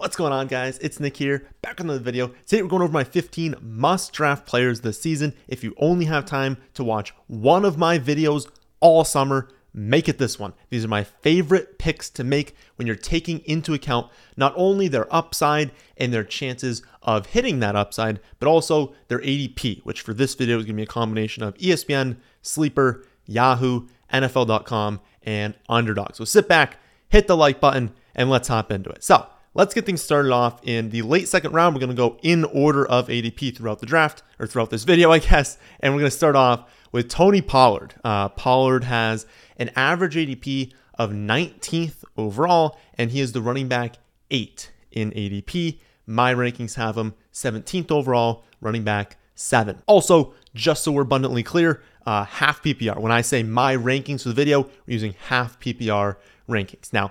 What's going on, guys? It's Nick here, back on another video. Today we're going over my 15 must draft players this season. If you only have time to watch one of my videos all summer, make it this one. These are my favorite picks to make when you're taking into account not only their upside and their chances of hitting that upside, but also their ADP, which for this video is going to be a combination of ESPN, Sleeper, Yahoo, NFL.com, and Underdog. So sit back, hit the like button, and let's hop into it. So, Let's get things started off in the late second round. We're going to go in order of ADP throughout the draft, or throughout this video, I guess. And we're going to start off with Tony Pollard. Uh, Pollard has an average ADP of 19th overall, and he is the running back eight in ADP. My rankings have him 17th overall, running back seven. Also, just so we're abundantly clear, uh, half PPR. When I say my rankings for the video, we're using half PPR rankings. Now,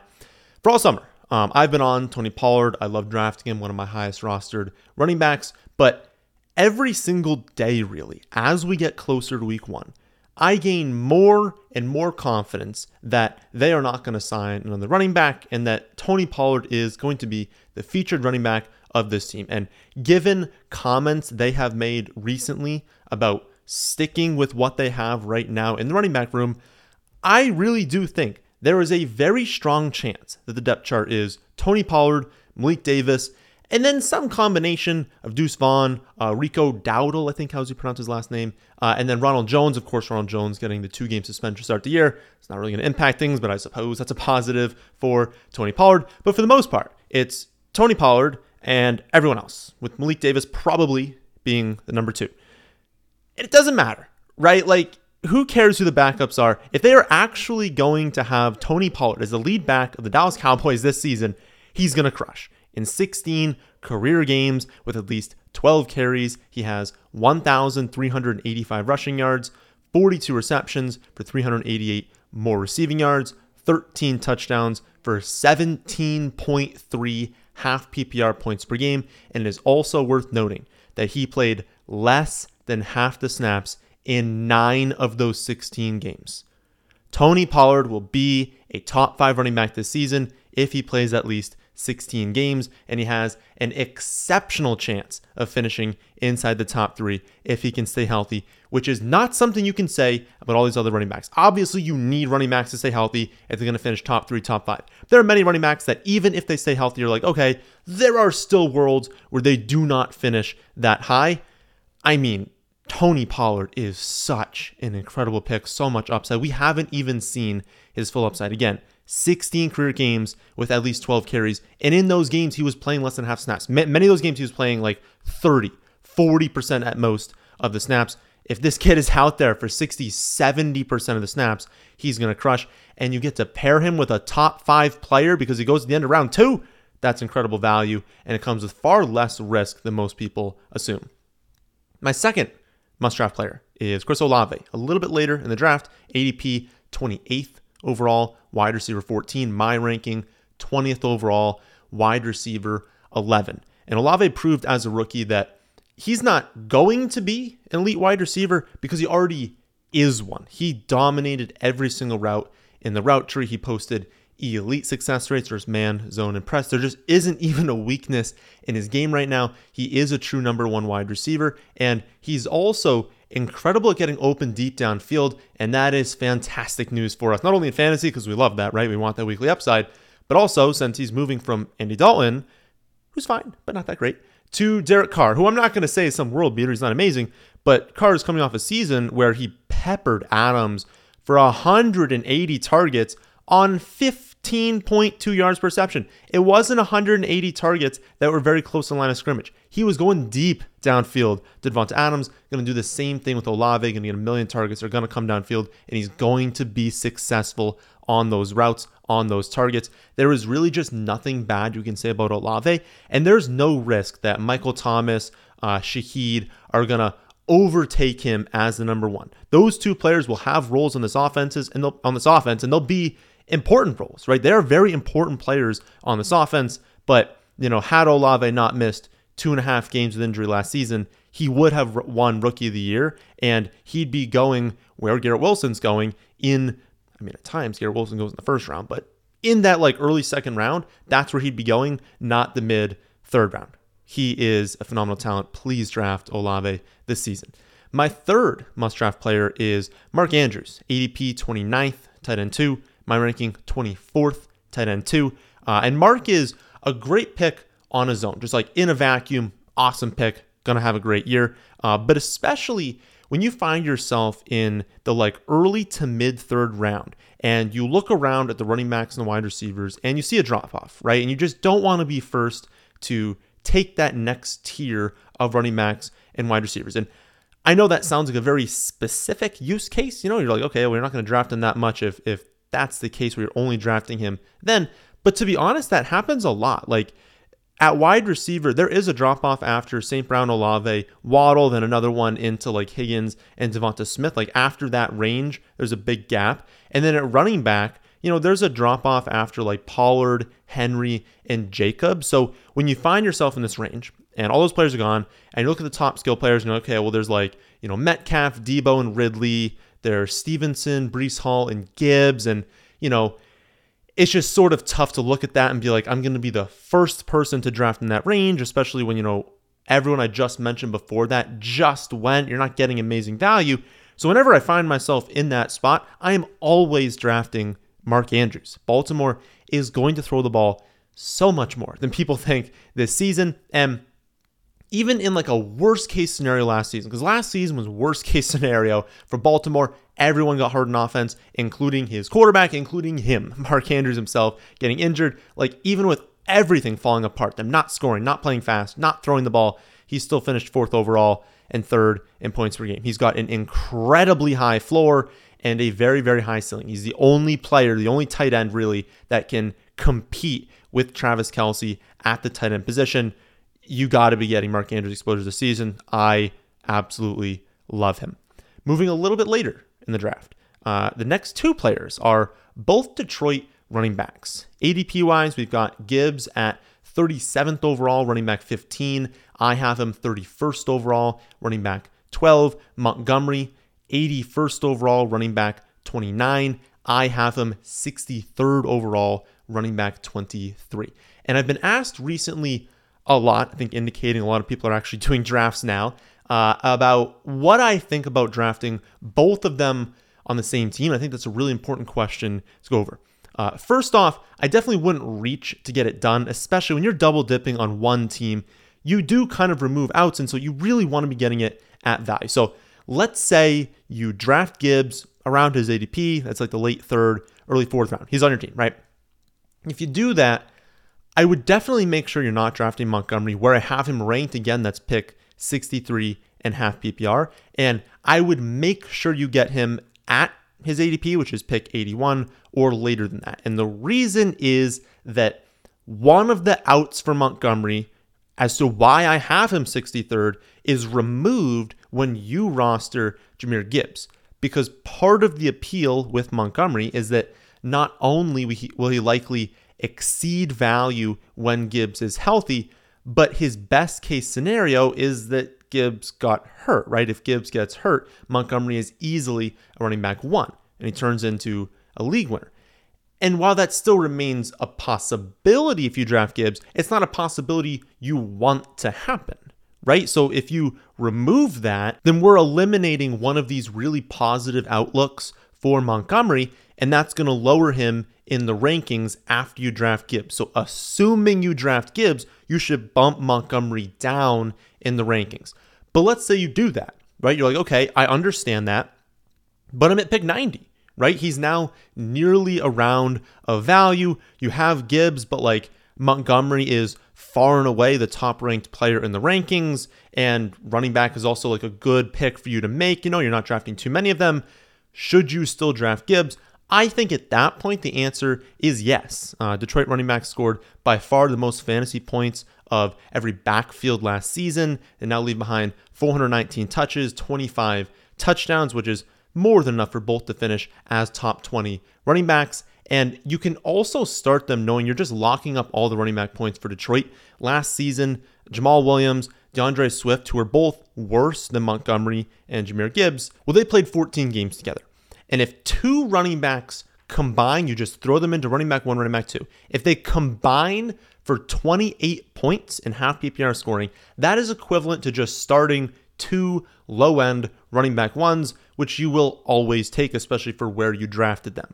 for all summer, um, I've been on Tony Pollard. I love drafting him, one of my highest rostered running backs. But every single day, really, as we get closer to week one, I gain more and more confidence that they are not going to sign another running back and that Tony Pollard is going to be the featured running back of this team. And given comments they have made recently about sticking with what they have right now in the running back room, I really do think there is a very strong chance that the depth chart is Tony Pollard, Malik Davis, and then some combination of Deuce Vaughn, uh, Rico Dowdle, I think how's he pronounce his last name, uh, and then Ronald Jones. Of course, Ronald Jones getting the two game suspension to start the year. It's not really going to impact things, but I suppose that's a positive for Tony Pollard. But for the most part, it's Tony Pollard and everyone else, with Malik Davis probably being the number two. It doesn't matter, right? Like, who cares who the backups are? If they are actually going to have Tony Pollard as the lead back of the Dallas Cowboys this season, he's going to crush. In 16 career games with at least 12 carries, he has 1,385 rushing yards, 42 receptions for 388 more receiving yards, 13 touchdowns for 17.3 half PPR points per game. And it is also worth noting that he played less than half the snaps in nine of those 16 games. Tony Pollard will be a top five running back this season if he plays at least 16 games, and he has an exceptional chance of finishing inside the top three if he can stay healthy, which is not something you can say about all these other running backs. Obviously, you need running backs to stay healthy if they're going to finish top three, top five. There are many running backs that, even if they stay healthy, you're like, okay, there are still worlds where they do not finish that high. I mean, Tony Pollard is such an incredible pick, so much upside. We haven't even seen his full upside. Again, 16 career games with at least 12 carries. And in those games, he was playing less than half snaps. Many of those games, he was playing like 30, 40% at most of the snaps. If this kid is out there for 60, 70% of the snaps, he's going to crush. And you get to pair him with a top five player because he goes to the end of round two. That's incredible value. And it comes with far less risk than most people assume. My second must draft player is Chris Olave. A little bit later in the draft, ADP 28th overall, wide receiver 14. My ranking 20th overall, wide receiver 11. And Olave proved as a rookie that he's not going to be an elite wide receiver because he already is one. He dominated every single route in the route tree. He posted elite success rates versus man, zone, and press. There just isn't even a weakness in his game right now. He is a true number one wide receiver, and he's also incredible at getting open deep downfield, and that is fantastic news for us. Not only in fantasy, because we love that, right? We want that weekly upside, but also since he's moving from Andy Dalton, who's fine, but not that great, to Derek Carr, who I'm not going to say is some world beater. He's not amazing, but Carr is coming off a season where he peppered Adams for 180 targets on 15.2 yards per reception. It wasn't 180 targets that were very close to the line of scrimmage. He was going deep downfield. Davante Adams going to do the same thing with Olave, going to get a million targets. They're going to come downfield, and he's going to be successful on those routes, on those targets. There is really just nothing bad you can say about Olave, and there's no risk that Michael Thomas, uh, Shaheed are going to overtake him as the number one. Those two players will have roles on this offenses and on this offense, and they'll be important roles, right? They're very important players on this offense, but you know, had Olave not missed two and a half games with injury last season, he would have won Rookie of the Year, and he'd be going where Garrett Wilson's going in. I mean, at times Garrett Wilson goes in the first round, but in that like early second round, that's where he'd be going, not the mid third round. He is a phenomenal talent. Please draft Olave this season. My third must draft player is Mark Andrews, ADP 29th, tight end 2. My ranking 24th, tight end 2. Uh, and Mark is a great pick on his own, just like in a vacuum, awesome pick, gonna have a great year. Uh, but especially when you find yourself in the like early to mid third round and you look around at the running backs and the wide receivers and you see a drop off, right? And you just don't want to be first to take that next tier of running backs and wide receivers. And I know that sounds like a very specific use case. You know, you're like, okay, we're not going to draft them that much if if that's the case where you're only drafting him then. But to be honest, that happens a lot. Like at wide receiver, there is a drop off after St. Brown, Olave, Waddle, then another one into like Higgins and Devonta Smith. Like after that range, there's a big gap. And then at running back, you know, there's a drop off after like Pollard, Henry, and Jacob. So when you find yourself in this range and all those players are gone, and you look at the top skill players, and you're like, okay, well, there's like, you know, Metcalf, Deebo, and Ridley. There's Stevenson, Breece Hall, and Gibbs. And, you know, it's just sort of tough to look at that and be like, I'm going to be the first person to draft in that range, especially when, you know, everyone I just mentioned before that just went. You're not getting amazing value. So whenever I find myself in that spot, I am always drafting Mark Andrews. Baltimore is going to throw the ball so much more than people think this season. And even in like a worst case scenario last season, because last season was worst case scenario for Baltimore. Everyone got hurt in offense, including his quarterback, including him, Mark Andrews himself, getting injured. Like even with everything falling apart, them not scoring, not playing fast, not throwing the ball, he still finished fourth overall and third in points per game. He's got an incredibly high floor and a very, very high ceiling. He's the only player, the only tight end really that can compete with Travis Kelce at the tight end position you got to be getting Mark Andrews exposure this season. I absolutely love him. Moving a little bit later in the draft, uh, the next two players are both Detroit running backs. ADP wise, we've got Gibbs at 37th overall, running back 15. I have him 31st overall, running back 12. Montgomery, 81st overall, running back 29. I have him 63rd overall, running back 23. And I've been asked recently a lot, I think indicating a lot of people are actually doing drafts now, uh, about what I think about drafting both of them on the same team. I think that's a really important question to go over. Uh, first off, I definitely wouldn't reach to get it done, especially when you're double dipping on one team. You do kind of remove outs, and so you really want to be getting it at value. So let's say you draft Gibbs around his ADP, that's like the late third, early fourth round. He's on your team, right? If you do that, I would definitely make sure you're not drafting Montgomery where I have him ranked again. That's pick 63 and half PPR. And I would make sure you get him at his ADP, which is pick 81 or later than that. And the reason is that one of the outs for Montgomery as to why I have him 63rd is removed when you roster Jahmyr Gibbs. Because part of the appeal with Montgomery is that not only will he likely exceed value when Gibbs is healthy. But his best case scenario is that Gibbs got hurt, right? If Gibbs gets hurt, Montgomery is easily a running back one, and he turns into a league winner. And while that still remains a possibility if you draft Gibbs, it's not a possibility you want to happen, right? So if you remove that, then we're eliminating one of these really positive outlooks for Montgomery, and that's going to lower him in the rankings after you draft Gibbs. So, assuming you draft Gibbs, you should bump Montgomery down in the rankings. But let's say you do that, right? You're like, okay, I understand that, but I'm at pick 90, right? He's now nearly around a value. You have Gibbs, but like Montgomery is far and away the top ranked player in the rankings, and running back is also like a good pick for you to make. You know, you're not drafting too many of them. Should you still draft Gibbs? I think at that point, the answer is yes. Uh, Detroit running back scored by far the most fantasy points of every backfield last season and now leave behind 419 touches, 25 touchdowns, which is more than enough for both to finish as top 20 running backs. And you can also start them knowing you're just locking up all the running back points for Detroit. Last season, Jamaal Williams, D'Andre Swift, who are both worse than Montgomery and Jahmyr Gibbs, well, they played 14 games together. And if two running backs combine, you just throw them into running back one, running back two. If they combine for 28 points in half PPR scoring, that is equivalent to just starting two low end running back ones, which you will always take, especially for where you drafted them.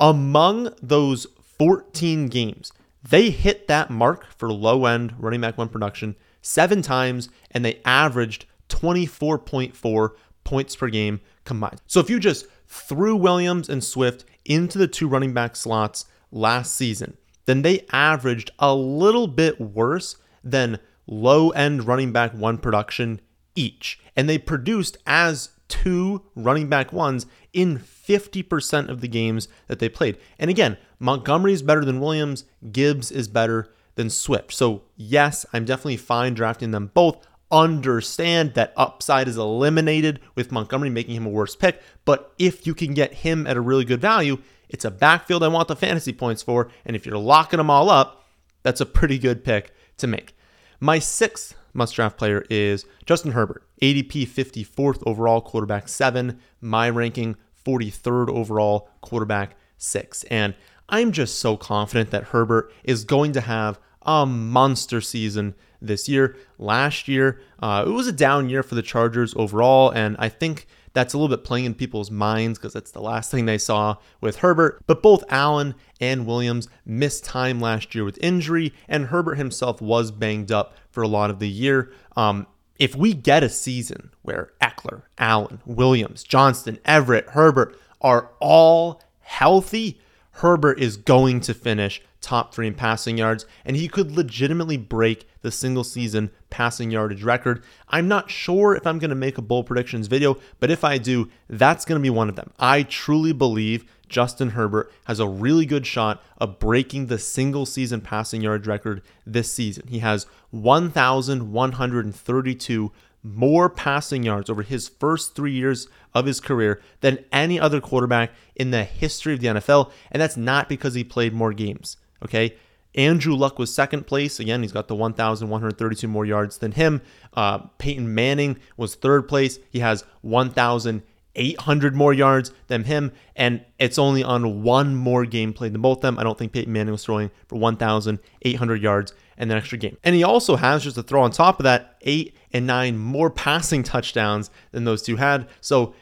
Among those 14 games, they hit that mark for low end running back one production seven times, and they averaged 24.4 points per game combined. So if you just threw Williams and Swift into the two running back slots last season, then they averaged a little bit worse than low end running back one production each. And they produced as two running back ones in 50% of the games that they played. And again, Montgomery is better than Williams, Gibbs is better than Swift. So, yes, I'm definitely fine drafting them both. Understand that upside is eliminated with Montgomery making him a worse pick. But if you can get him at a really good value, it's a backfield I want the fantasy points for. And if you're locking them all up, that's a pretty good pick to make. My sixth must draft player is Justin Herbert, ADP 54th overall, quarterback seven. My ranking 43rd overall, quarterback six. And I'm just so confident that Herbert is going to have a monster season this year. Last year, uh, it was a down year for the Chargers overall, and I think that's a little bit playing in people's minds because that's the last thing they saw with Herbert. But both Allen and Williams missed time last year with injury, and Herbert himself was banged up for a lot of the year. Um, if we get a season where Ekeler, Allen, Williams, Johnston, Everett, Herbert are all healthy, Herbert is going to finish top three in passing yards, and he could legitimately break the single season passing yardage record. I'm not sure if I'm going to make a bold predictions video, but if I do, that's going to be one of them. I truly believe Justin Herbert has a really good shot of breaking the single season passing yardage record this season. He has 1,132 more passing yards over his first three years of his career than any other quarterback in the history of the NFL. And that's not because he played more games. Okay. Andrew Luck was second place. Again, he's got the 1,132 more yards than him. Uh, Peyton Manning was third place. He has 1,800 more yards than him. And it's only on one more game played than both of them. I don't think Peyton Manning was throwing for 1,800 yards and an extra game. And he also has, just to throw on top of that, eight and nine more passing touchdowns than those two had. So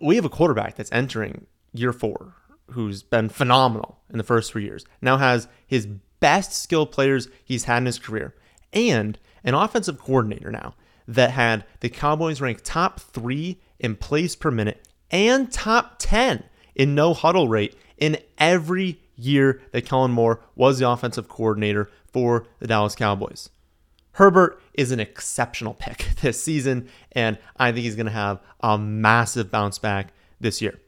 we have a quarterback that's entering year four who's been phenomenal in the first three years, now has his best skill players he's had in his career, and an offensive coordinator now that had the Cowboys ranked top three in plays per minute and top 10 in no huddle rate in every year that Kellen Moore was the offensive coordinator for the Dallas Cowboys. Herbert is an exceptional pick this season, and I think he's going to have a massive bounce back this year.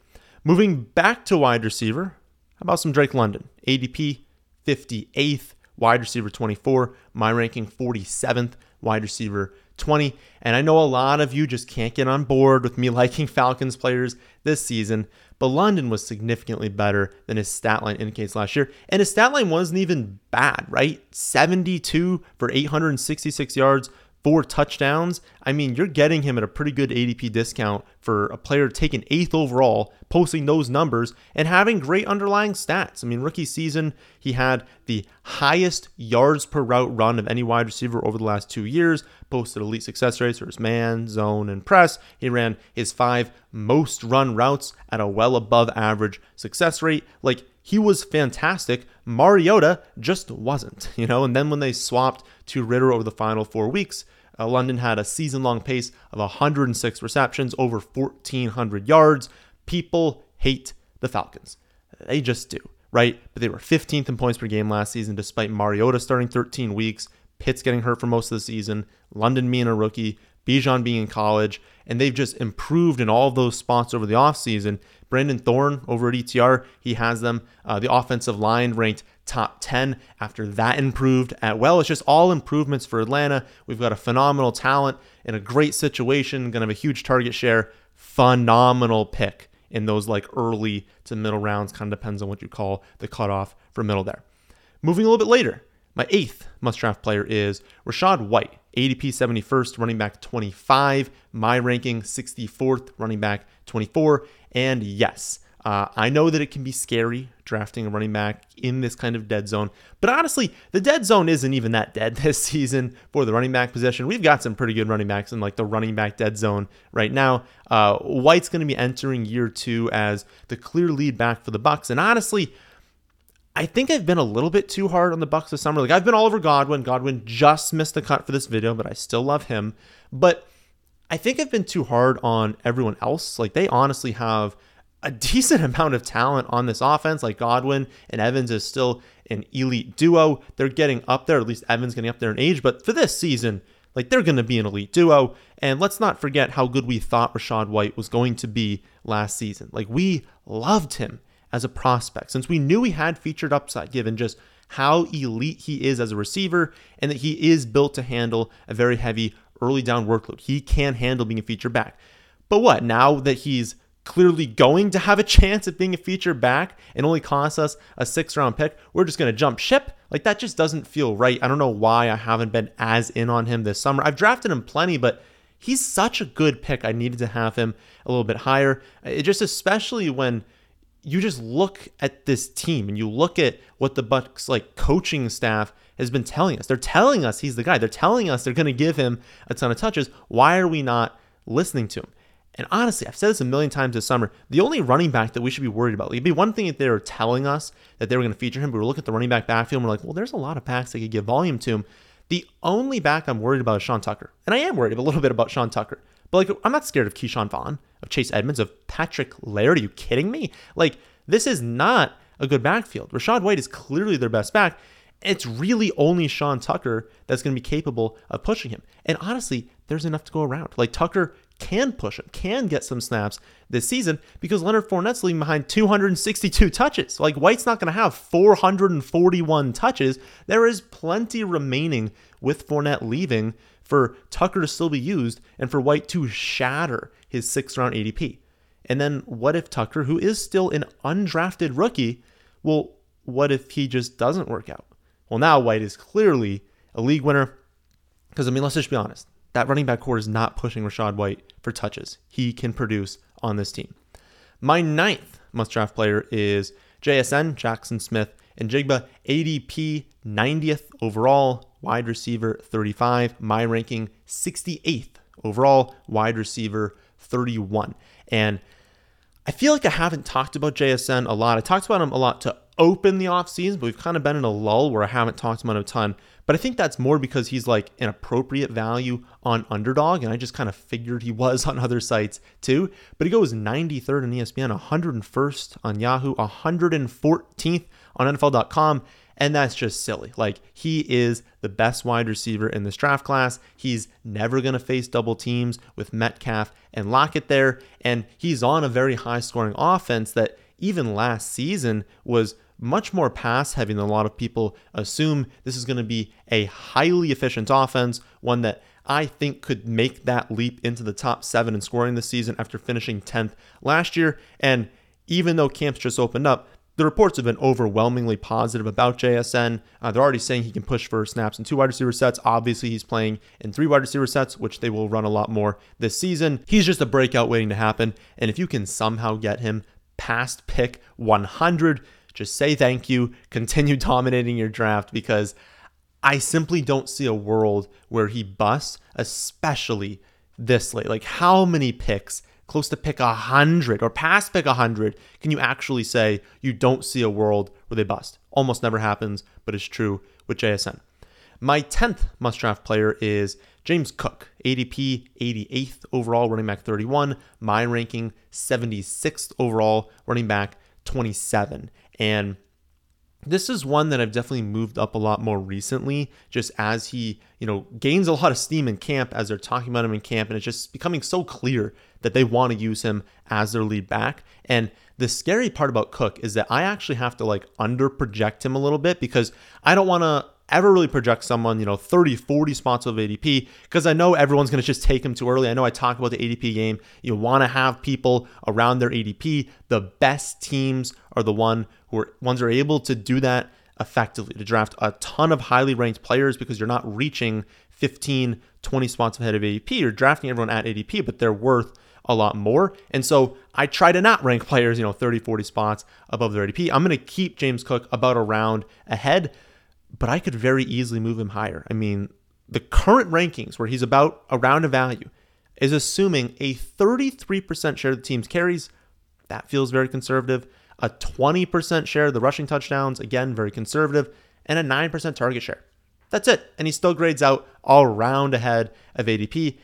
Moving back to wide receiver, how about some Drake London? ADP 58th, wide receiver 24, my ranking 47th, wide receiver 20. And I know a lot of you just can't get on board with me liking Falcons players this season, but London was significantly better than his stat line indicates last year. And his stat line wasn't even bad, right? 72 for 866 yards, four touchdowns. I mean, you're getting him at a pretty good ADP discount for a player taken eighth overall, posting those numbers and having great underlying stats. I mean, rookie season, he had the highest yards per route run of any wide receiver over the last two years, posted elite success rates for his man, zone, and press. He ran his five most run routes at a well above average success rate. Like, he was fantastic. Mariota just wasn't, you know. And then when they swapped to Ridder over the final four weeks, uh, London had a season long pace of 106 receptions, over 1,400 yards. People hate the Falcons. They just do, right? But they were 15th in points per game last season, despite Mariota starting 13 weeks, Pitts getting hurt for most of the season, London being a rookie, Bijan being in college, and they've just improved in all those spots over the offseason. Brandon Thorn over at ETR, he has them. Uh, the offensive line ranked top 10 after that improved at well. It's just all improvements for Atlanta. We've got a phenomenal talent in a great situation, going to have a huge target share. Phenomenal pick in those like early to middle rounds. Kind of depends on what you call the cutoff for middle there. Moving a little bit later, my eighth must draft player is Rachaad White, ADP 71st, running back 25. My ranking 64th, running back 24. And yes, Uh, I know that it can be scary drafting a running back in this kind of dead zone, but honestly, the dead zone isn't even that dead this season for the running back position. We've got some pretty good running backs in like the running back dead zone right now. Uh, White's going to be entering year two as the clear lead back for the Bucs, and honestly, I think I've been a little bit too hard on the Bucs this summer. Like I've been all over Godwin. Godwin just missed the cut for this video, but I still love him. But I think I've been too hard on everyone else. Like they honestly have a decent amount of talent on this offense. Like Godwin and Evans is still an elite duo. They're getting up there, at least Evans getting up there in age. But for this season, like they're going to be an elite duo. And let's not forget how good we thought Rachaad White was going to be last season. Like we loved him as a prospect since we knew he had featured upside given just how elite he is as a receiver and that he is built to handle a very heavy early down workload. He can handle being a feature back. But what, now that he's clearly going to have a chance at being a feature back and only cost us a six round pick, we're just going to jump ship? Like that just doesn't feel right. I don't know why I haven't been as in on him this summer. I've drafted him plenty, but he's such a good pick. I needed to have him a little bit higher. It just especially when you just look at this team and you look at what the Bucs like coaching staff has been telling us. They're telling us he's the guy. They're telling us they're going to give him a ton of touches. Why are we not listening to him? And honestly, I've said this a million times this summer. The only running back that we should be worried about, it'd be one thing if they were telling us that they were going to feature him, but we look at the running back backfield and we're like, well, there's a lot of backs that could give volume to him. The only back I'm worried about is Sean Tucker. And I am worried a little bit about Sean Tucker. But like, I'm not scared of Ke'Shawn Vaughn, of Chase Edmonds, of Patrick Laird. Are you kidding me? Like, this is not a good backfield. Rachaad White is clearly their best back. It's really only Sean Tucker that's going to be capable of pushing him. And honestly, there's enough to go around. Like Tucker can push him, can get some snaps this season because Leonard Fournette's leaving behind 262 touches. Like White's not going to have 441 touches. There is plenty remaining with Fournette leaving for Tucker to still be used and for White to shatter his sixth round ADP. And then what if Tucker, who is still an undrafted rookie, well, what if he just doesn't work out? Well, now White is clearly a league winner. Because, I mean, let's just be honest. That running back core is not pushing Rachaad White for touches. He can produce on this team. My ninth must draft player is JSN, Jackson Smith, and Jigba, ADP 90th overall, wide receiver 35. My ranking 68th overall, wide receiver 31. And I feel like I haven't talked about JSN a lot. I talked about him a lot to open the offseason, but we've kind of been in a lull where I haven't talked about him a ton. But I think that's more because he's like an appropriate value on underdog, and I just kind of figured he was on other sites too. But he goes 93rd on ESPN, 101st on Yahoo, 114th on NFL.com. And that's just silly. Like, he is the best wide receiver in this draft class. He's never going to face double teams with Metcalf and Lockett there. And he's on a very high scoring offense that even last season was much more pass heavy than a lot of people assume. This is going to be a highly efficient offense, one that I think could make that leap into the top seven in scoring this season after finishing 10th last year. And even though camps just opened up, the reports have been overwhelmingly positive about JSN. Uh, they're already saying he can push for snaps in two wide receiver sets. Obviously, he's playing in three wide receiver sets, which they will run a lot more this season. He's just a breakout waiting to happen. And if you can somehow get him past pick 100, just say thank you. Continue dominating your draft because I simply don't see a world where he busts, especially this late. Like, how many picks close to pick 100 or past pick 100 can you actually say you don't see a world where they bust? Almost never happens, but it's true with JSN. My 10th must draft player is James Cook, ADP 88th overall, running back 31. My ranking 76th overall, running back 27. And this is one that I've definitely moved up a lot more recently, just as he, you know, gains a lot of steam in camp as they're talking about him in camp, and it's just becoming so clear that they want to use him as their lead back. And the scary part about Cook is that I actually have to like under project him a little bit because I don't want to ever really project someone, you know, 30, 40 spots of ADP because I know everyone's going to just take them too early. I know I talk about the ADP game. You want to have people around their ADP. The best teams are the one who are ones who are able to do that effectively to draft a ton of highly ranked players because you're not reaching 15, 20 spots ahead of ADP. You're drafting everyone at ADP, but they're worth a lot more. And so I try to not rank players, you know, 30, 40 spots above their ADP. I'm going to keep James Cook about a round ahead, but I could very easily move him higher. I mean, the current rankings where he's about around a value is assuming a 33% share of the team's carries. That feels very conservative. A 20% share of the rushing touchdowns, again, very conservative, and a 9% target share. That's it. And he still grades out all round ahead of ADP.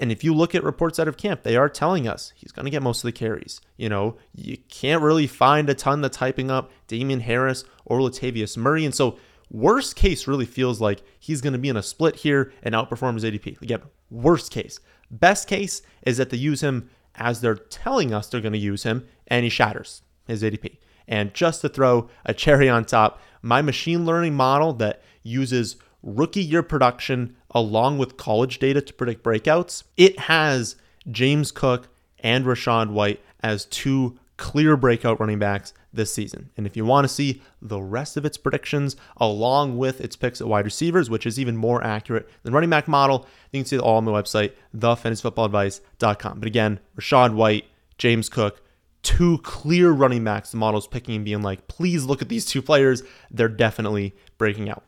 And if you look at reports out of camp, they are telling us he's going to get most of the carries. You know, you can't really find a ton that's hyping up Damien Harris or Latavius Murray. And so, worst case really feels like he's going to be in a split here and outperform his ADP. Again, worst case. Best case is that they use him as they're telling us they're going to use him and he shatters his ADP. And just to throw a cherry on top, my machine learning model that uses rookie year production along with college data to predict breakouts, it has James Cook and Rachaad White as two clear breakout running backs this season. And if you want to see the rest of its predictions along with its picks at wide receivers, which is even more accurate than running back model, you can see it all on the website, thefantasyfootballadvice.com. But again, Rachaad White, James Cook, two clear running backs the model's picking and being like, please look at these two players. They're definitely breaking out.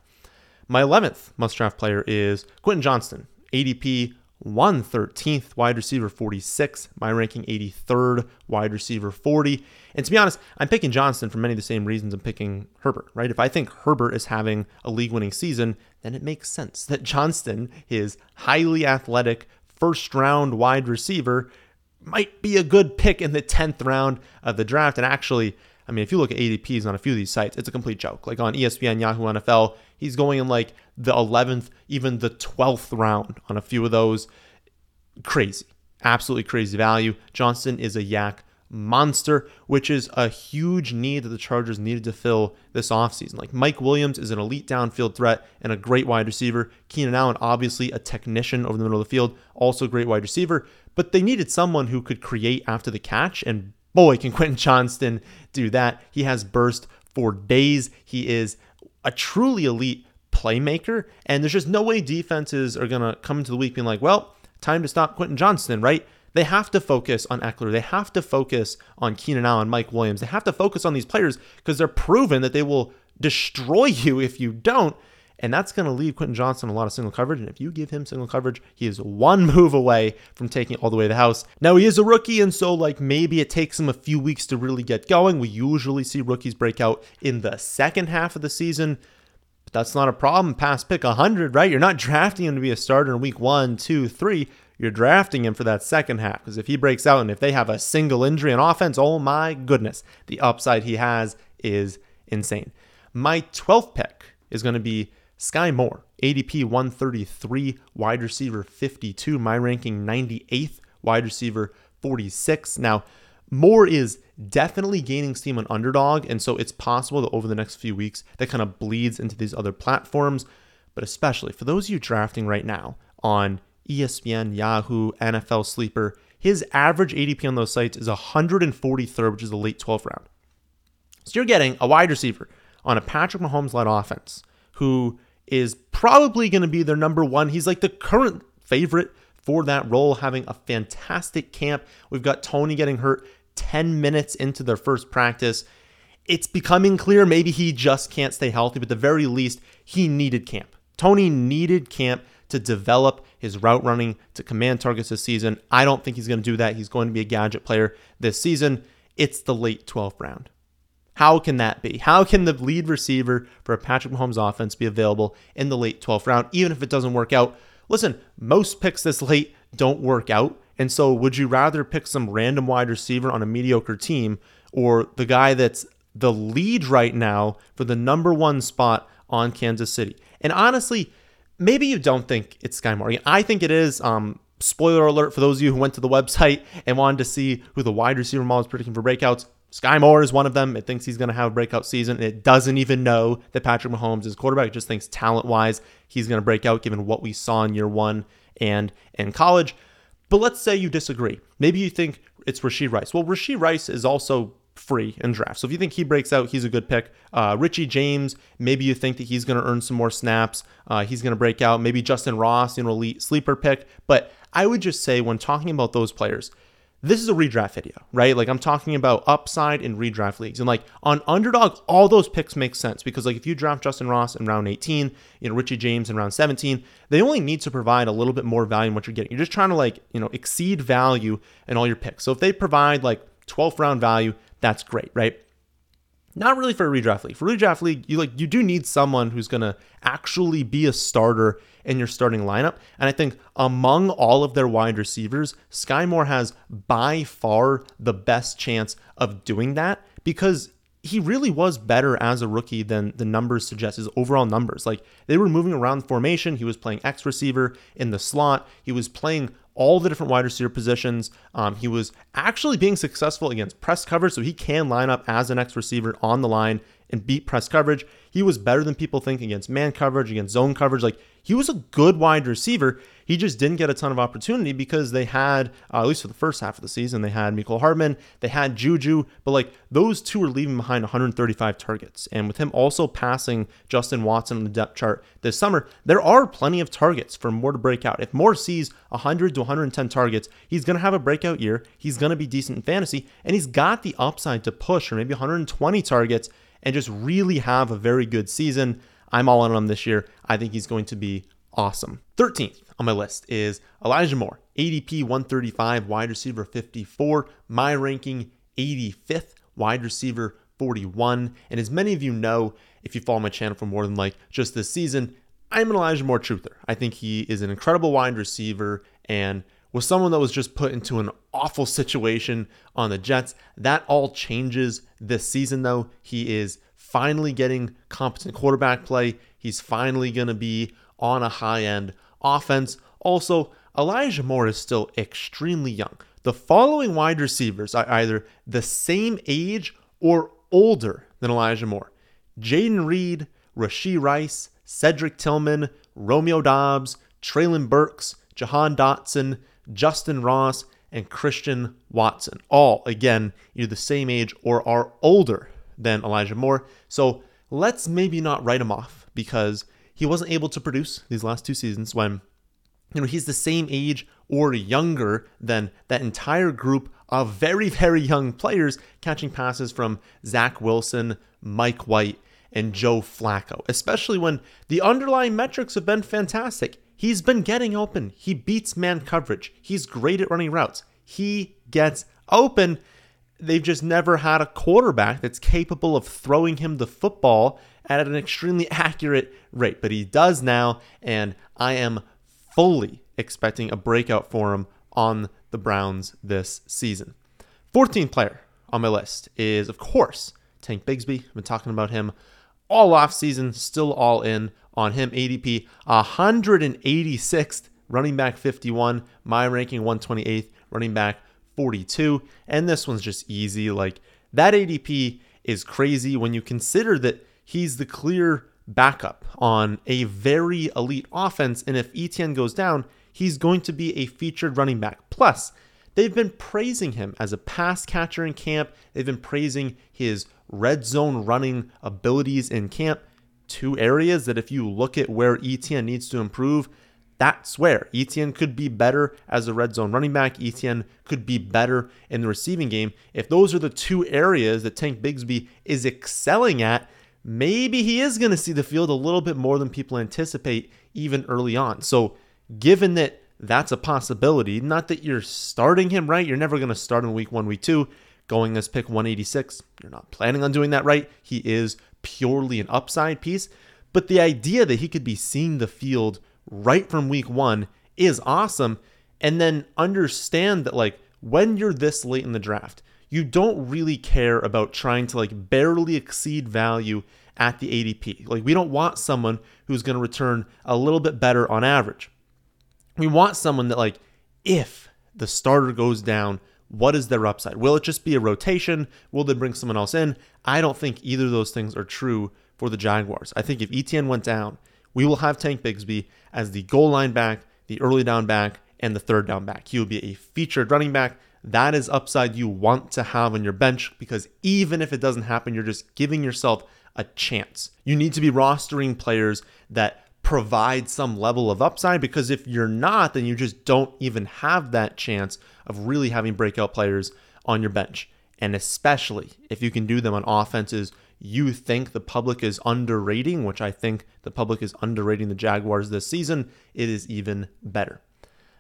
My 11th must draft player is Quentin Johnston, ADP 113th wide receiver 46, my ranking 83rd wide receiver 40. And to be honest, I'm picking Johnston for many of the same reasons I'm picking Herbert, right? If I think Herbert is having a league winning season, then it makes sense that Johnston, his highly athletic first round wide receiver, might be a good pick in the 10th round of the draft. And actually, I mean, if you look at ADPs on a few of these sites, it's a complete joke. Like on ESPN, Yahoo NFL, he's going in like the 11th, even the 12th round on a few of those. Crazy. Absolutely crazy value. Johnston is a YAC monster, which is a huge need that the Chargers needed to fill this offseason. Like Mike Williams is an elite downfield threat and a great wide receiver. Keenan Allen, obviously a technician over the middle of the field, also a great wide receiver. But they needed someone who could create after the catch, and boy, can Quentin Johnston do that. He has burst for days. He is a truly elite playmaker, and there's just no way defenses are going to come into the week being like, well, time to stop Quentin Johnston, right? They have to focus on Ekeler. They have to focus on Keenan Allen, Mike Williams. They have to focus on these players because they're proven that they will destroy you if you don't. And that's going to leave Quentin Johnston a lot of single coverage. And if you give him single coverage, he is one move away from taking it all the way to the house. Now, he is a rookie, and so like maybe it takes him a few weeks to really get going. We usually see rookies break out in the second half of the season. But that's not a problem past pick 100, right? You're not drafting him to be a starter in week one, two, three. You're drafting him for that second half because if he breaks out and if they have a single injury on offense, oh my goodness, the upside he has is insane. My 12th pick is going to be Skyy Moore, ADP 133, wide receiver 52, my ranking 98th, wide receiver 46. Now, Moore is definitely gaining steam on underdog, and so it's possible that over the next few weeks that kind of bleeds into these other platforms. But especially for those of you drafting right now on ESPN, Yahoo, NFL Sleeper, his average ADP on those sites is 143rd, which is the late 12th round. So you're getting a wide receiver on a Patrick Mahomes led offense who is probably going to be their number one. He's like the current favorite for that role, having a fantastic camp. We've got Toney getting hurt 10 minutes into their first practice. It's becoming clear maybe he just can't stay healthy, but the very least, he needed camp. Toney needed camp to develop his route running to command targets this season. I don't think he's going to do that. He's going to be a gadget player this season. It's the late 12th round. How can that be? How can the lead receiver for a Patrick Mahomes offense be available in the late 12th round, even if it doesn't work out? Listen, most picks this late don't work out. And so, would you rather pick some random wide receiver on a mediocre team or the guy that's the lead right now for the number one spot on Kansas City? And honestly, maybe you don't think it's Skyy Moore. I think it is. Um, spoiler alert for those of you who went to the website and wanted to see who the wide receiver model is predicting for breakouts. Skyy Moore is one of them. It thinks he's going to have a breakout season. It doesn't even know that Patrick Mahomes is quarterback. It just thinks talent wise he's going to break out given what we saw in year one and in college. But let's say you disagree. Maybe you think it's Rashee Rice. Well, Rashee Rice is also free in draft. So if you think he breaks out, he's a good pick. Uh, Richie James, maybe you think that he's going to earn some more snaps. Uh, he's going to break out. Maybe Justyn Ross, know, elite sleeper pick. But I would just say when talking about those players, this is a redraft video, right? Like I'm talking about upside in redraft leagues. And like on underdog, all those picks make sense because like if you draft Justyn Ross in round 18, you know, Richie James in round 17, they only need to provide a little bit more value in what you're getting. You're just trying to like, you know, exceed value in all your picks. So if they provide like 12th round value, that's great, right? Not really for a redraft league. For redraft league, you like you do need someone who's gonna actually be a starter in your starting lineup. And I think among all of their wide receivers, Skyy Moore has by far the best chance of doing that because he really was better as a rookie than the numbers suggest, his overall numbers. Like they were moving around formation. He was playing X receiver in the slot. He was playing all the different wide receiver positions. Um, he was actually being successful against press coverage, so he can line up as an X receiver on the line and beat press coverage. He was better than people think against man coverage, against zone coverage. Like he was a good wide receiver. He just didn't get a ton of opportunity because they had, uh, at least for the first half of the season, they had Mecole Hardman, they had Juju, but like those two were leaving behind 135 targets. And with him also passing Justin Watson on the depth chart this summer, there are plenty of targets for Moore to break out. If Moore sees 100 to 110 targets, he's going to have a breakout year. He's going to be decent in fantasy, and he's got the upside to push for maybe 120 targets and just really have a very good season. I'm all in on him this year. I think he's going to be awesome. 13th on my list is Elijah Moore, ADP 135, wide receiver 54, my ranking 85th, wide receiver 41. And as many of you know, if you follow my channel for more than like just this season, I'm an Elijah Moore truther. I think he is an incredible wide receiver and was someone that was just put into an awful situation on the Jets. That all changes this season, though. He is finally getting competent quarterback play. He's finally going to be on a high end offense. Also, Elijah Moore is still extremely young. The following wide receivers are either the same age or older than Elijah Moore Jayden Reed, Rashee Rice, Cedric Tillman, Romeo Doubs, Treylon Burks, Jahan Dotson, Justyn Ross, and Christian Watson. All, again, either the same age or are older than Elijah Moore. So let's maybe not write him off because he wasn't able to produce these last two seasons when you know he's the same age or younger than that entire group of very very young players catching passes from Zach Wilson, Mike White, and Joe Flacco, especially when the underlying metrics have been fantastic. He's been getting open. He beats man coverage. He's great at running routes. He gets open. They've just never had a quarterback that's capable of throwing him the football at an extremely accurate rate, but he does now, and I am fully expecting a breakout for him on the Browns this season. 14th player on my list is, of course, Tank Bigsby. I've been talking about him all off season, still all in on him. ADP 186th, running back 51, my ranking 128th, running back 42. And this one's just easy. Like that ADP is crazy when you consider that he's the clear backup on a very elite offense. And if Etienne goes down, he's going to be a featured running back. Plus, they've been praising him as a pass catcher in camp. They've been praising his red zone running abilities in camp two areas that if you look at where Etienne needs to improve, that's where Etienne could be better as a red zone running back. Etienne could be better in the receiving game. If those are the two areas that Tank Bigsby is excelling at, maybe he is going to see the field a little bit more than people anticipate even early on. So, given that that's a possibility, not that you're starting him right, you're never going to start him week one, week two, going as pick 186. You're not planning on doing that right. He is purely an upside piece. But the idea that he could be seeing the field right from week one is awesome. And then understand that, like, when you're this late in the draft, you don't really care about trying to, like, barely exceed value at the ADP. Like, we don't want someone who's going to return a little bit better on average. We want someone that, like, if the starter goes down, what is their upside? Will it just be a rotation? Will they bring someone else in? I don't think either of those things are true for the Jaguars. I think if Etienne went down, we will have Tank Bigsby as the goal line back, the early down back, and the third down back. He will be a featured running back. That is upside you want to have on your bench because even if it doesn't happen, you're just giving yourself a chance. You need to be rostering players that provide some level of upside because if you're not, then you just don't even have that chance of really having breakout players on your bench. And especially if you can do them on offenses you think the public is underrating, which I think the public is underrating the Jaguars this season, it is even better.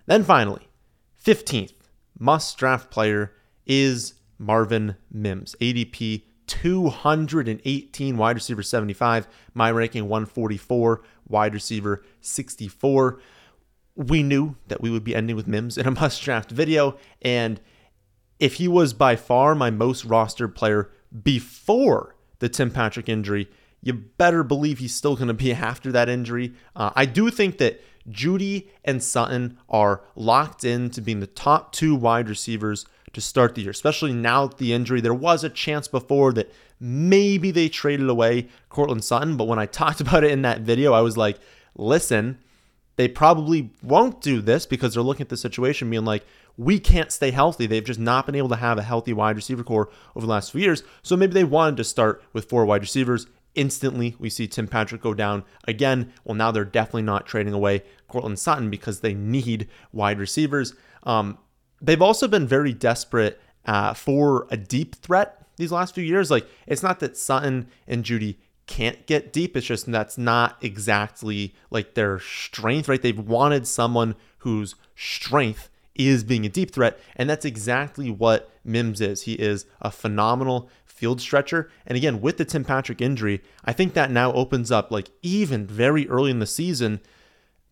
Then finally, 15th must draft player is Marvin Mims, ADP 218, wide receiver 75, my ranking 144, wide receiver 64. We knew that we would be ending with Mims in a must draft video, and if he was by far my most rostered player before the Tim Patrick injury, you better believe he's still going to be after that injury. Uh, I do think that Jeudy and Sutton are locked in to being the top two wide receivers to start the year, especially now with the injury. There was a chance before that maybe they traded away Courtland Sutton, but when I talked about it in that video, I was like, listen, they probably won't do this because they're looking at the situation being like, we can't stay healthy. They've just not been able to have a healthy wide receiver core over the last few years. So maybe they wanted to start with four wide receivers. Instantly, we see Tim Patrick go down again. Well, now they're definitely not trading away Courtland Sutton because they need wide receivers. Um, they've also been very desperate uh, for a deep threat these last few years. Like, it's not that Sutton and Jeudy can't get deep. It's just that's not exactly like their strength, right? They've wanted someone whose strength is being a deep threat. And that's exactly what Mims is. He is a phenomenal field stretcher. And again, with the Tim Patrick injury, I think that now opens up, like even very early in the season,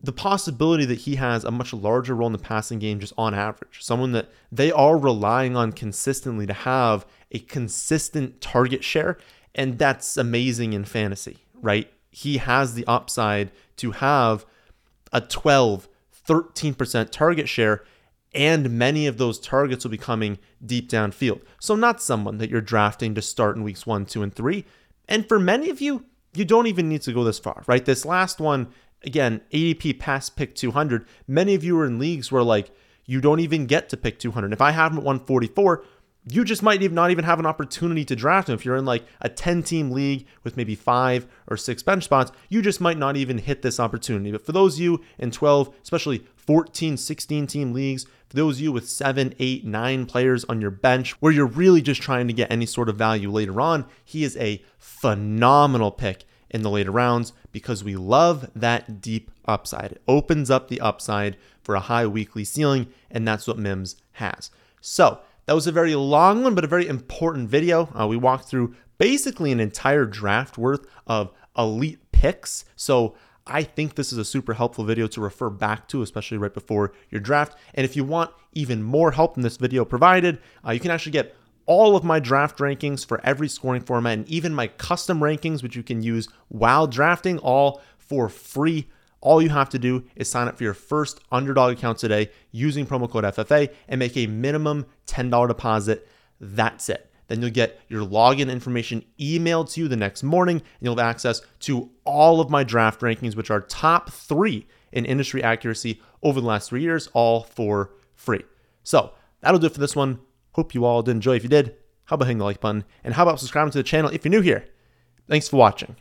the possibility that he has a much larger role in the passing game just on average. Someone that they are relying on consistently to have a consistent target share. And that's amazing in fantasy, right? He has the upside to have a 12, 13% target share and many of those targets will be coming deep downfield. So, not someone that you're drafting to start in weeks one, two, and three. And for many of you, you don't even need to go this far, right? This last one, again, ADP past pick 200. Many of you are in leagues where, like, you don't even get to pick 200. If I have him at 144, you just might even not even have an opportunity to draft him. If you're in like a 10 team league with maybe five or six bench spots, you just might not even hit this opportunity. But for those of you in 12, especially 14, 16 team leagues, for those of you with seven, eight, nine players on your bench where you're really just trying to get any sort of value later on, he is a phenomenal pick in the later rounds because we love that deep upside. It opens up the upside for a high weekly ceiling, and that's what Mims has. So, that was a very long one, but a very important video. Uh, we walked through basically an entire draft worth of elite picks. So I think this is a super helpful video to refer back to, especially right before your draft. And if you want even more help than this video provided, uh, you can actually get all of my draft rankings for every scoring format and even my custom rankings, which you can use while drafting, all for free all you have to do is sign up for your first underdog account today using promo code FFA and make a minimum $10 deposit. That's it. Then you'll get your login information emailed to you the next morning, and you'll have access to all of my draft rankings, which are top three in industry accuracy over the last three years, all for free. So that'll do it for this one. Hope you all did enjoy. If you did, how about hitting the like button? And how about subscribing to the channel if you're new here? Thanks for watching.